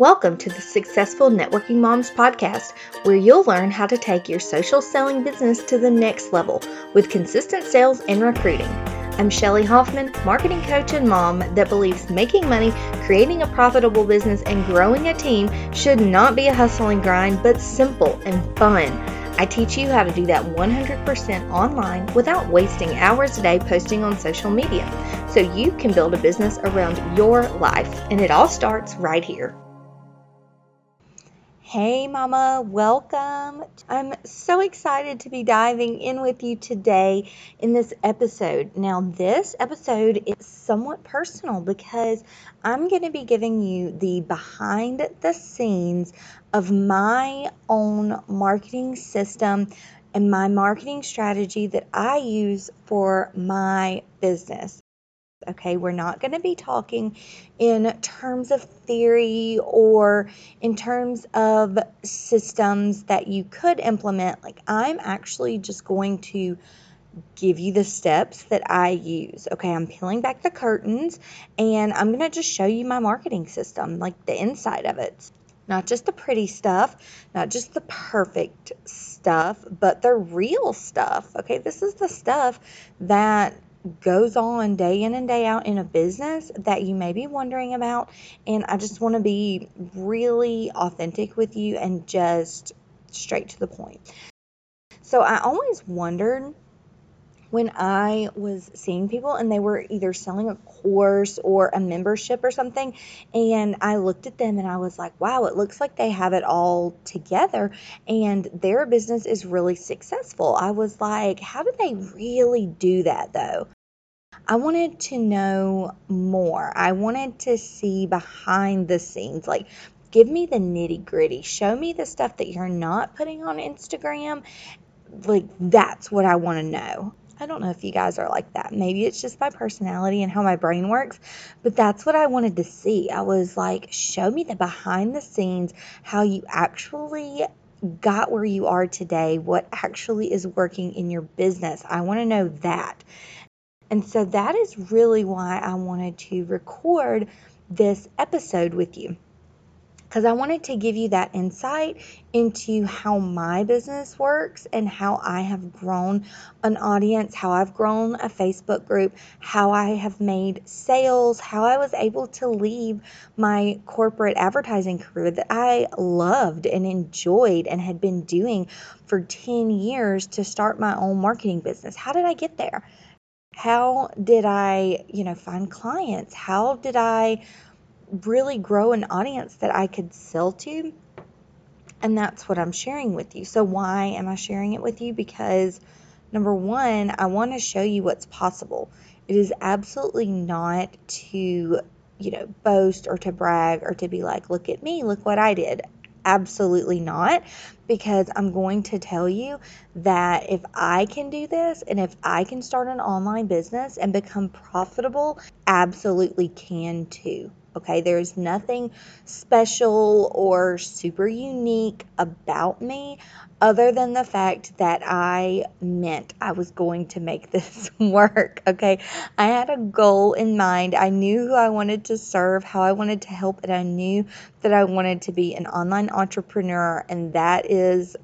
Welcome to the Successful Networking Moms podcast, where you'll learn how to take your social selling business to the next level with consistent sales and recruiting. I'm Shelly Hoffman, marketing coach and mom that believes making money, creating a profitable business, and growing a team should not be a hustle and grind, but simple and fun. I teach you how to do that 100% online without wasting hours a day posting on social media so you can build a business around your life. And it all starts right here. Hey, Mama, welcome. I'm so excited to be diving in with you today in this episode. Now, this episode is somewhat personal because I'm going to be giving you the behind the scenes of my own marketing system and my marketing strategy that I use for my business. Okay, we're not going to be talking in terms of theory or in terms of systems that you could implement. Like, I'm actually just going to give you the steps that I use. Okay, I'm peeling back the curtains and I'm going to just show you my marketing system, like the inside of it. Not just the pretty stuff, not just the perfect stuff, but the real stuff. Okay, this is the stuff that goes on day in and day out in a business that you may be wondering about. And I just want to be really authentic with you and just straight to the point. So I always wondered when I was seeing people and they were either selling a course or a membership or something. And I looked at them and I was like, wow, it looks like they have it all together and their business is really successful. I was like, how do they really do that though? I wanted to know more. I wanted to see behind the scenes. Like, give me the nitty gritty. Show me the stuff that you're not putting on Instagram. Like, that's what I want to know. I don't know if you guys are like that. Maybe it's just my personality and how my brain works, but that's what I wanted to see. I was like, show me the behind the scenes, how you actually got where you are today, what actually is working in your business. I want to know that. And so that is really why I wanted to record this episode with you because I wanted to give you that insight into how my business works and how I have grown an audience, how I've grown a Facebook group, how I have made sales, how I was able to leave my corporate advertising career that I loved and enjoyed and had been doing for 10 years to start my own marketing business. How did I get there? How did I, you know, find clients? How did I really grow an audience that I could sell to. And that's what I'm sharing with you. So, why am I sharing it with you? Because number one, I want to show you what's possible. It is absolutely not to, you know, boast or to brag or to be like, look at me, look what I did. Absolutely not, because I'm going to tell you that if I can do this and if I can start an online business and become profitable, absolutely can too. Okay, there's nothing special or super unique about me other than the fact that I meant I was going to make this work. Okay, I had a goal in mind. I knew who I wanted to serve, how I wanted to help, and I knew that I wanted to be an online entrepreneur, and that is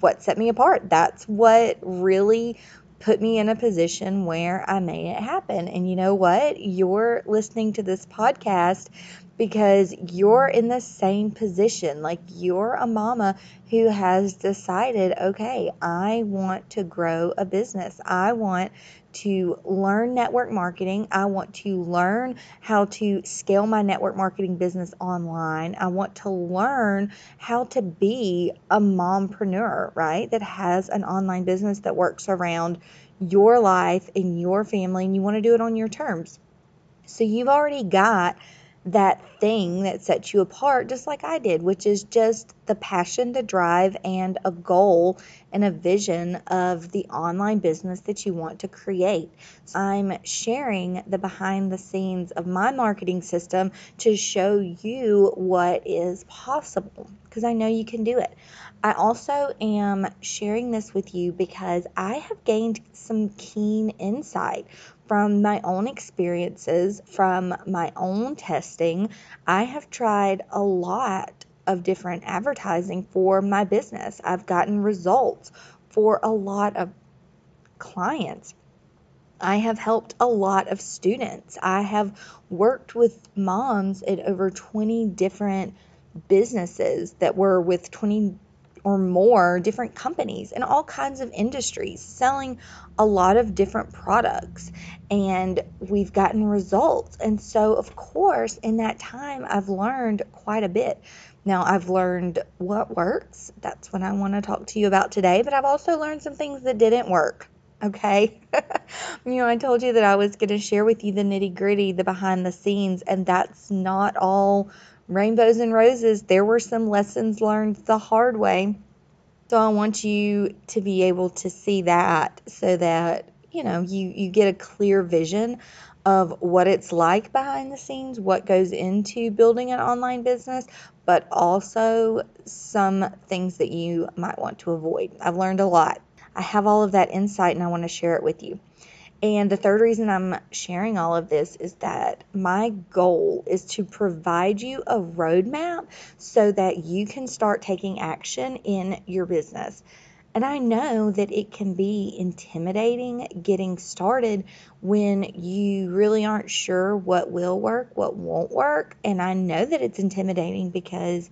what set me apart. That's what really put me in a position where I made it happen. And you know what? You're listening to this podcast because you're in the same position. Like you're a mama who has decided, okay, I want to grow a business. I want to learn network marketing. I want to learn how to scale my network marketing business online. I want to learn how to be a mompreneur, right? That has an online business that works around your life and your family, and you want to do it on your terms. So you've already got that thing that sets you apart, just like I did, which is just the passion, the drive, and a goal and a vision of the online business that you want to create. So I'm sharing the behind the scenes of my marketing system to show you what is possible because I know you can do it. I also am sharing this with you because I have gained some keen insight from my own experiences, from my own testing, I have tried a lot of different advertising for my business. I've gotten results for a lot of clients. I have helped a lot of students. I have worked with moms at over 20 different businesses that were with 20 or more different companies in all kinds of industries selling a lot of different products and we've gotten results and so of course in that time I've learned quite a bit now I've learned what works. That's what I want to talk to you about today but I've also learned some things that didn't work okay? You know I told you that I was going to share with you the nitty gritty the behind the scenes and that's not all rainbows and roses, there were some lessons learned the hard way. So I want you to be able to see that so that, you know, you, you get a clear vision of what it's like behind the scenes, what goes into building an online business, but also some things that you might want to avoid. I've learned a lot. I have all of that insight and I want to share it with you. And the third reason I'm sharing all of this is that my goal is to provide you a roadmap so that you can start taking action in your business. And I know that it can be intimidating getting started when you really aren't sure what will work, what won't work. And I know that it's intimidating because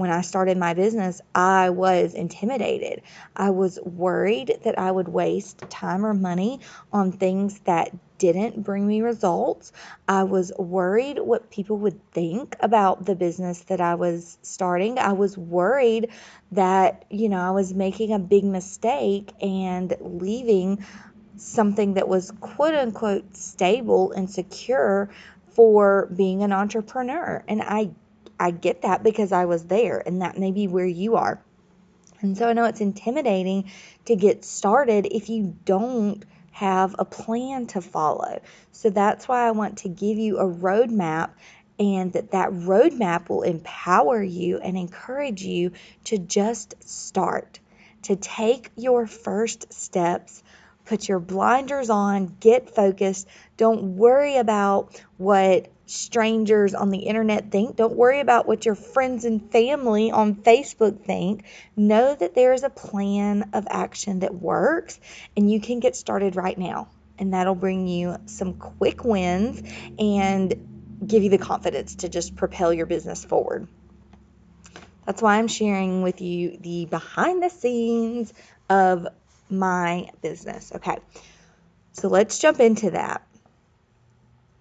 when I started my business, I was intimidated. I was worried that I would waste time or money on things that didn't bring me results. I was worried what people would think about the business that I was starting. I was worried that, you know, I was making a big mistake and leaving something that was quote unquote stable and secure for being an entrepreneur. And I I get that because I was there, and that may be where you are. And so I know it's intimidating to get started if you don't have a plan to follow. So that's why I want to give you a roadmap and that that roadmap will empower you and encourage you to just start, to take your first steps, put your blinders on, get focused. Don't worry about what strangers on the internet think. Don't worry about what your friends and family on Facebook think. Know that there is a plan of action that works and you can get started right now. And that'll bring you some quick wins and give you the confidence to just propel your business forward. That's why I'm sharing with you the behind the scenes of my business. Okay, so let's jump into that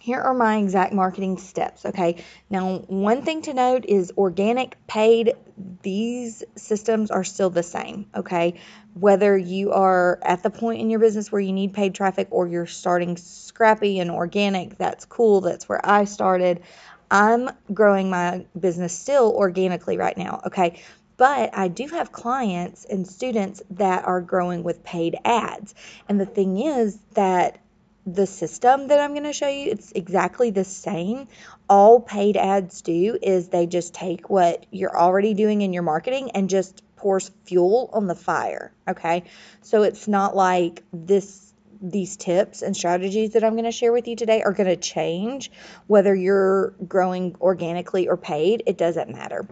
here are my exact marketing steps. Okay. Now, one thing to note is organic, paid, these systems are still the same. Okay. Whether you are at the point in your business where you need paid traffic or you're starting scrappy and organic, that's cool. That's where I started. I'm growing my business still organically right now. Okay. But I do have clients and students that are growing with paid ads. And the thing is that the system that I'm going to show you, it's exactly the same. All paid ads do is they just take what you're already doing in your marketing and just pours fuel on the fire. Okay. So it's not like this these tips and strategies that I'm going to share with you today are going to change whether you're growing organically or paid. It doesn't matter.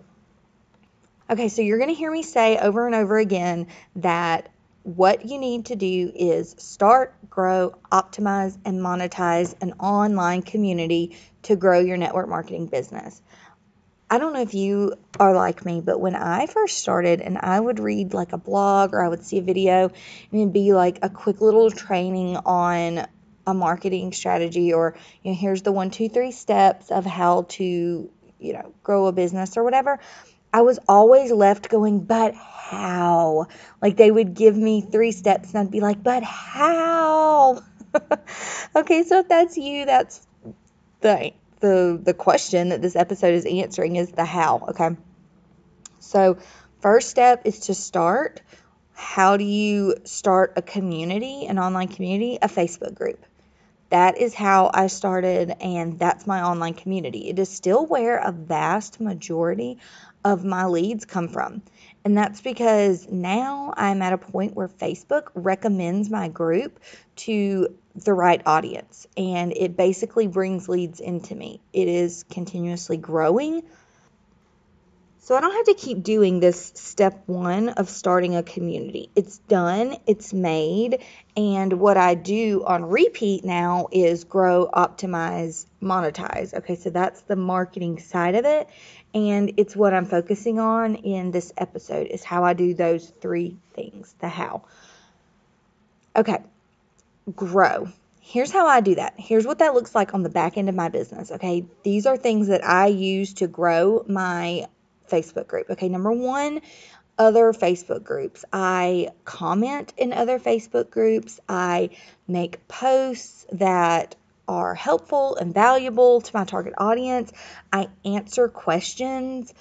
Okay, so you're going to hear me say over and over again that what you need to do is start, grow, optimize, and monetize an online community to grow your network marketing business. I don't know if you are like me, but when I first started and I would read like a blog or I would see a video and it'd be like a quick little training on a marketing strategy or you know here's the one two three steps of how to you know grow a business or whatever I was always left going, but how? Like they would give me three steps and I'd be like, but how? okay, so if that's you, that's the the the question that this episode is answering is the how, okay? So, first step is to start. How do you start a community, an online community, a Facebook group? That is how I started, and that's my online community. It is still where a vast majority of my leads come from. And that's because now I'm at a point where Facebook recommends my group to the right audience and it basically brings leads into me. It is continuously growing. So I don't have to keep doing this step one of starting a community. It's done, it's made, and what I do on repeat now is grow, optimize, monetize. Okay, so that's the marketing side of it, and it's what I'm focusing on in this episode is how I do those three things, the how. Okay, grow. Here's how I do that. Here's what that looks like on the back end of my business. Okay, these are things that I use to grow my Facebook group. Okay, number one, other Facebook groups. I comment in other Facebook groups. I make posts that are helpful and valuable to my target audience. I answer questions.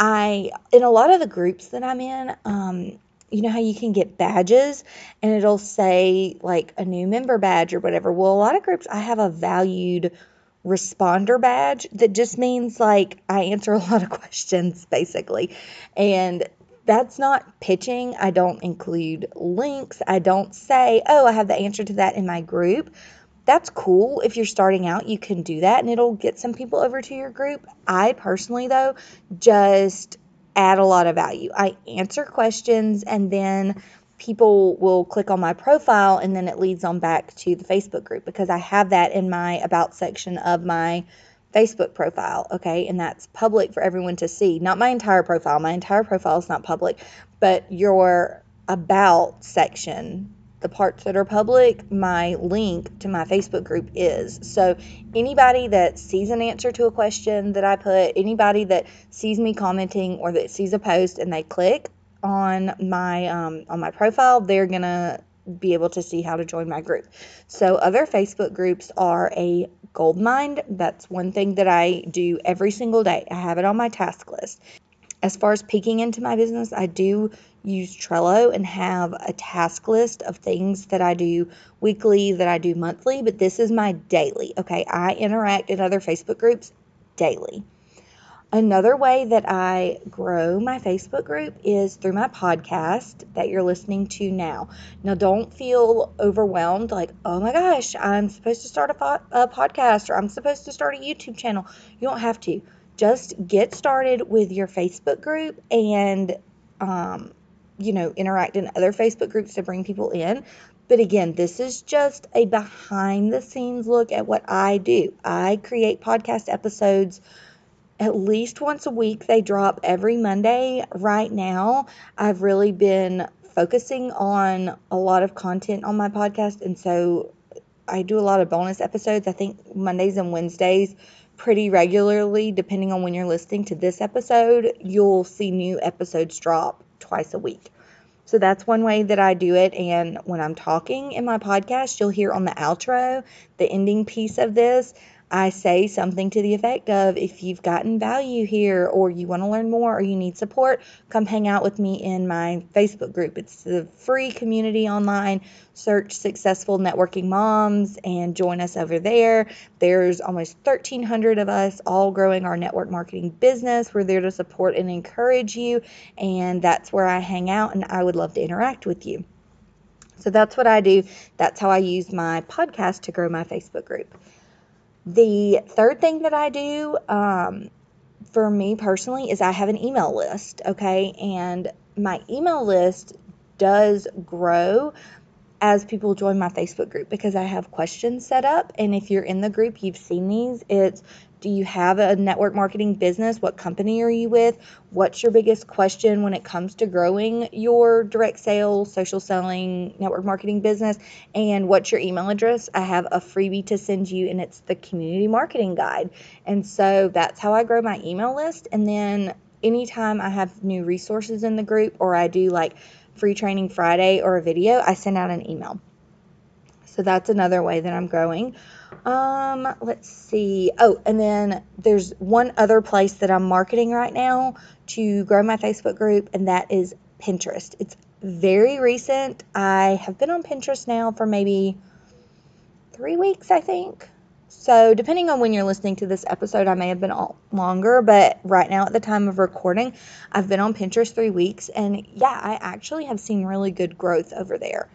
I in a lot of the groups that I'm in, um, you know how you can get badges and it'll say like a new member badge or whatever. Well, a lot of groups I have a valued responder badge that just means like I answer a lot of questions basically. And that's not pitching. I don't include links. I don't say, oh, I have the answer to that in my group. That's cool. If you're starting out, you can do that and it'll get some people over to your group. I personally, though, just add a lot of value. I answer questions and then people will click on my profile and then it leads on back to the Facebook group because I have that in my about section of my Facebook profile, okay? And that's public for everyone to see. Not my entire profile. My entire profile is not public, but your about section, the parts that are public, my link to my Facebook group is. So anybody that sees an answer to a question that I put, anybody that sees me commenting or that sees a post and they click, on my um, on my profile, they're gonna be able to see how to join my group. So other Facebook groups are a gold mine. That's one thing that I do every single day. I have it on my task list. As far as peeking into my business, I do use Trello and have a task list of things that I do weekly, that I do monthly, but this is my daily. Okay, I interact in other Facebook groups daily. Another way that I grow my Facebook group is through my podcast that you're listening to now. Now, don't feel overwhelmed like, oh my gosh, I'm supposed to start a, po- a podcast or I'm supposed to start a YouTube channel. You don't have to. Just get started with your Facebook group and, um, you know, interact in other Facebook groups to bring people in. But again, this is just a behind the scenes look at what I do. I create podcast episodes at least once a week. They drop every Monday. Right now, I've really been focusing on a lot of content on my podcast, and so I do a lot of bonus episodes. I think Mondays and Wednesdays pretty regularly, depending on when you're listening to this episode, you'll see new episodes drop twice a week. So that's one way that I do it. And when I'm talking in my podcast, you'll hear on the outro, the ending piece of this, I say something to the effect of if you've gotten value here or you want to learn more or you need support, come hang out with me in my Facebook group. It's a free community online. Search Successful Networking Moms and join us over there. There's almost 1,300 of us all growing our network marketing business. We're there to support and encourage you, and that's where I hang out, and I would love to interact with you. So that's what I do. That's how I use my podcast to grow my Facebook group. The third thing that I do um, for me personally is I have an email list, okay? And my email list does grow as people join my Facebook group because I have questions set up. And if you're in the group, you've seen these. It's do you have a network marketing business? What company are you with? What's your biggest question when it comes to growing your direct sales, social selling, network marketing business? And what's your email address? I have a freebie to send you, and it's the community marketing guide. And so that's how I grow my email list. And then anytime I have new resources in the group or I do like free training Friday or a video, I send out an email. So that's another way that I'm growing. Um, let's see. Oh, and then there's one other place that I'm marketing right now to grow my Facebook group, and that is Pinterest. It's very recent. I have been on Pinterest now for maybe three weeks, I think. So, depending on when you're listening to this episode, I may have been longer, but right now, at the time of recording, I've been on Pinterest three weeks, and yeah, I actually have seen really good growth over there.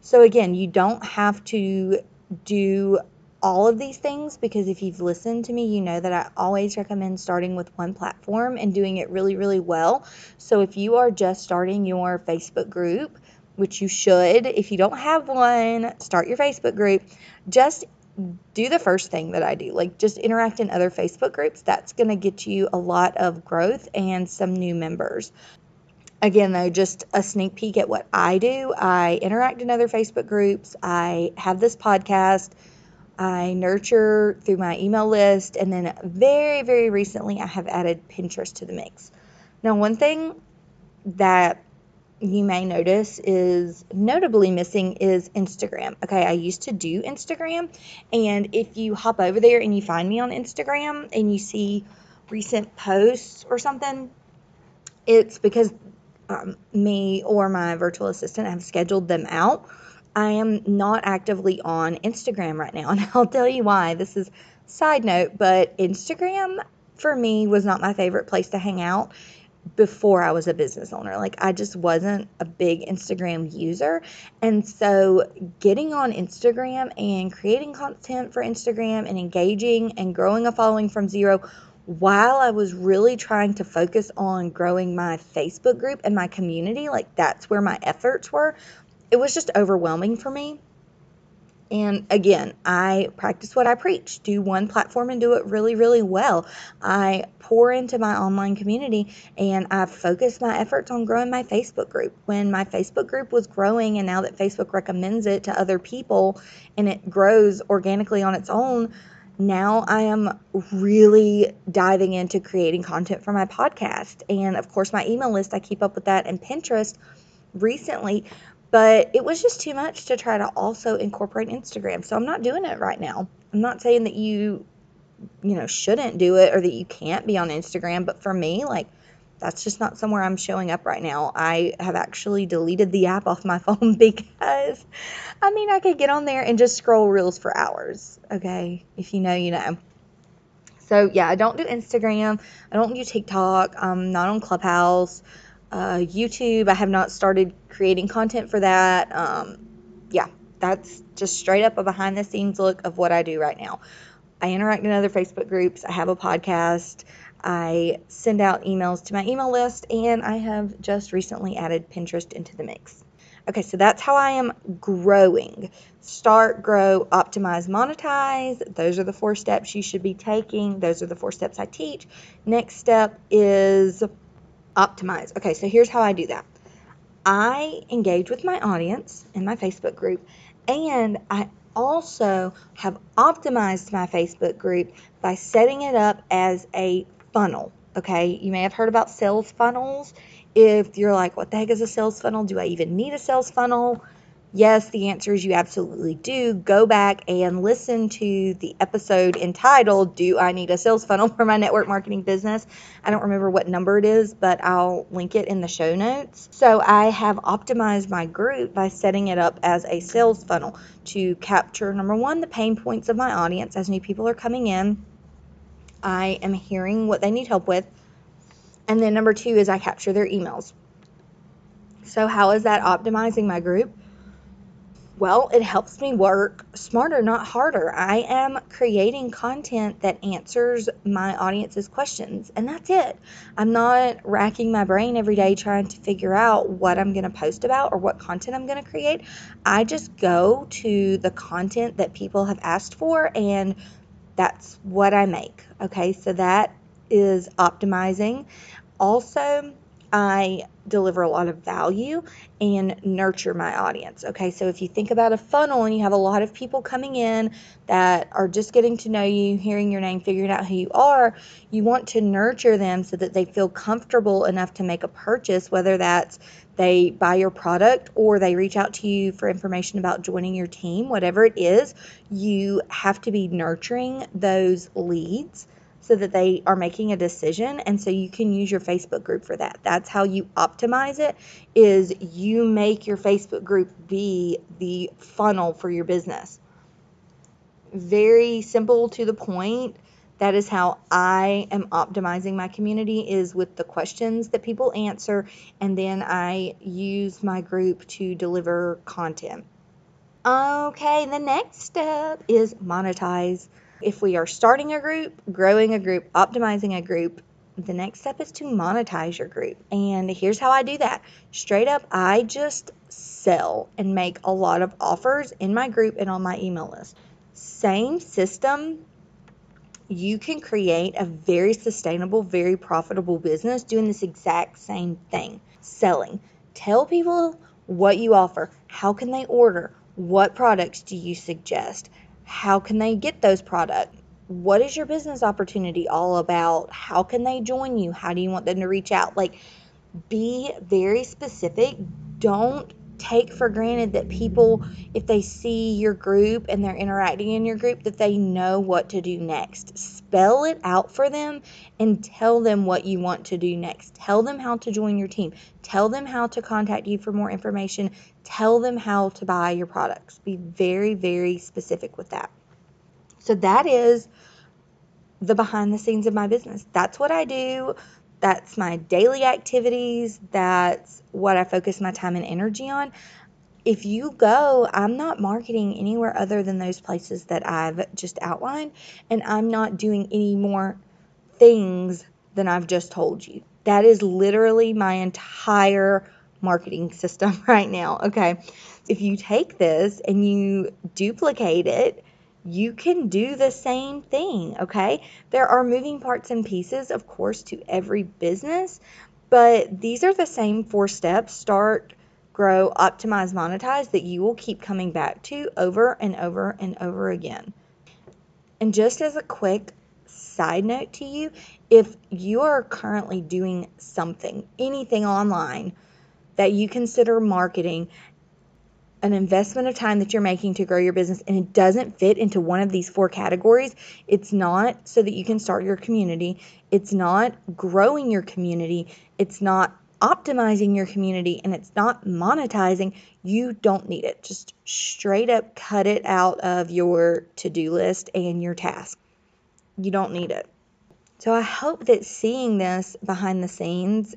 So, again, you don't have to do all of these things because if you've listened to me, you know that I always recommend starting with one platform and doing it really, really well. So if you are just starting your Facebook group, which you should, if you don't have one, start your Facebook group. Just do the first thing that I do, like just interact in other Facebook groups. That's going to get you a lot of growth and some new members. Again, though, just a sneak peek at what I do. I interact in other Facebook groups. I have this podcast I nurture through my email list, and then very, very recently, I have added Pinterest to the mix. Now, one thing that you may notice is notably missing is Instagram. Okay, I used to do Instagram, and if you hop over there and you find me on Instagram and you see recent posts or something, it's because um, me or my virtual assistant have scheduled them out I am not actively on Instagram right now, and I'll tell you why. This is side note, but Instagram for me was not my favorite place to hang out before I was a business owner. Like I just wasn't a big Instagram user. And so getting on Instagram and creating content for Instagram and engaging and growing a following from zero while I was really trying to focus on growing my Facebook group and my community, like that's where my efforts were, it was just overwhelming for me. And again, I practice what I preach. Do one platform and do it really, really well. I pour into my online community and I focus my efforts on growing my Facebook group. When my Facebook group was growing, and now that Facebook recommends it to other people and it grows organically on its own, now I am really diving into creating content for my podcast. And of course, my email list, I keep up with that, and Pinterest recently but it was just too much to try to also incorporate Instagram. So I'm not doing it right now. I'm not saying that you, you know, shouldn't do it or that you can't be on Instagram, but for me, like, that's just not somewhere I'm showing up right now. I have actually deleted the app off my phone because, I mean, I could get on there and just scroll reels for hours. Okay. If you know, you know. So, yeah, I don't do Instagram. I don't do TikTok. I'm not on Clubhouse uh, YouTube. I have not started creating content for that. Um, yeah, that's just straight up a behind the scenes look of what I do right now. I interact in other Facebook groups. I have a podcast. I send out emails to my email list, and I have just recently added Pinterest into the mix. Okay, so that's how I am growing. Start, grow, optimize, monetize. Those are the four steps you should be taking. Those are the four steps I teach. Next step is optimize. Okay, so here's how I do that. I engage with my audience in my Facebook group, and I also have optimized my Facebook group by setting it up as a funnel. Okay, you may have heard about sales funnels. If you're like, what the heck is a sales funnel? Do I even need a sales funnel? Yes, the answer is you absolutely do. Go back and listen to the episode entitled, Do I Need a Sales Funnel for My Network Marketing Business? I don't remember what number it is, but I'll link it in the show notes. So I have optimized my group by setting it up as a sales funnel to capture number one, the pain points of my audience as new people are coming in. I am hearing what they need help with. And then number two is I capture their emails. So, how is that optimizing my group? Well, it helps me work smarter, not harder. I am creating content that answers my audience's questions, and that's it. I'm not racking my brain every day trying to figure out what I'm going to post about or what content I'm going to create. I just go to the content that people have asked for, and that's what I make. Okay, so that is optimizing. Also, I deliver a lot of value and nurture my audience. Okay, so if you think about a funnel and you have a lot of people coming in that are just getting to know you, hearing your name, figuring out who you are, you want to nurture them so that they feel comfortable enough to make a purchase, whether that's they buy your product or they reach out to you for information about joining your team, whatever it is, you have to be nurturing those leads so that they are making a decision and so you can use your Facebook group for that. That's how you optimize it is you make your Facebook group be the funnel for your business. very simple to the point. That is how I am optimizing my community is with the questions that people answer and then I use my group to deliver content. Okay, the next step is monetize. If we are starting a group, growing a group, optimizing a group, the next step is to monetize your group. And here's how I do that. Straight up, I just sell and make a lot of offers in my group and on my email list. Same system, you can create a very sustainable, very profitable business doing this exact same thing selling. Tell people what you offer, how can they order, what products do you suggest, how can they get those products what is your business opportunity all about? How can they join you? How do you want them to reach out? Like, be very specific. Don't take for granted that people, if they see your group and they're interacting in your group, that they know what to do next. Spell it out for them and tell them what you want to do next. Tell them how to join your team. Tell them how to contact you for more information. Tell them how to buy your products. Be very, very specific with that. So that is the behind the scenes of my business. That's what I do. That's my daily activities. That's what I focus my time and energy on. If you go, I'm not marketing anywhere other than those places that I've just outlined, and I'm not doing any more things than I've just told you. That is literally my entire marketing system right now. Okay. If you take this and you duplicate it you can do the same thing, okay? There are moving parts and pieces, of course, to every business, but these are the same four steps start, grow, optimize, monetize that you will keep coming back to over and over and over again. And just as a quick side note to you, if you are currently doing something, anything online, that you consider marketing an investment of time that you're making to grow your business and it doesn't fit into one of these four categories, it's not so that you can start your community. It's not growing your community. It's not optimizing your community and it's not monetizing, you don't need it. Just straight up cut it out of your to do list and your task. You don't need it. So I hope that seeing this behind the scenes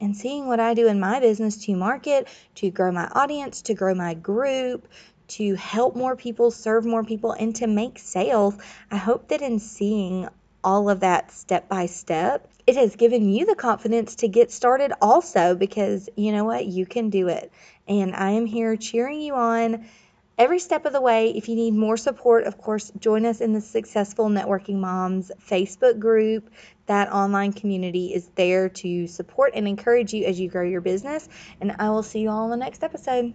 and seeing what I do in my business to market, to grow my audience, to grow my group, to help more people, serve more people, and to make sales. I hope that in seeing all of that step by step, it has given you the confidence to get started also because you know what? You can do it. And I am here cheering you on every step of the way. If you need more support, of course, join us in the Successful Networking Moms Facebook group. That online community is there to support and encourage you as you grow your business. And I will see you all in the next episode.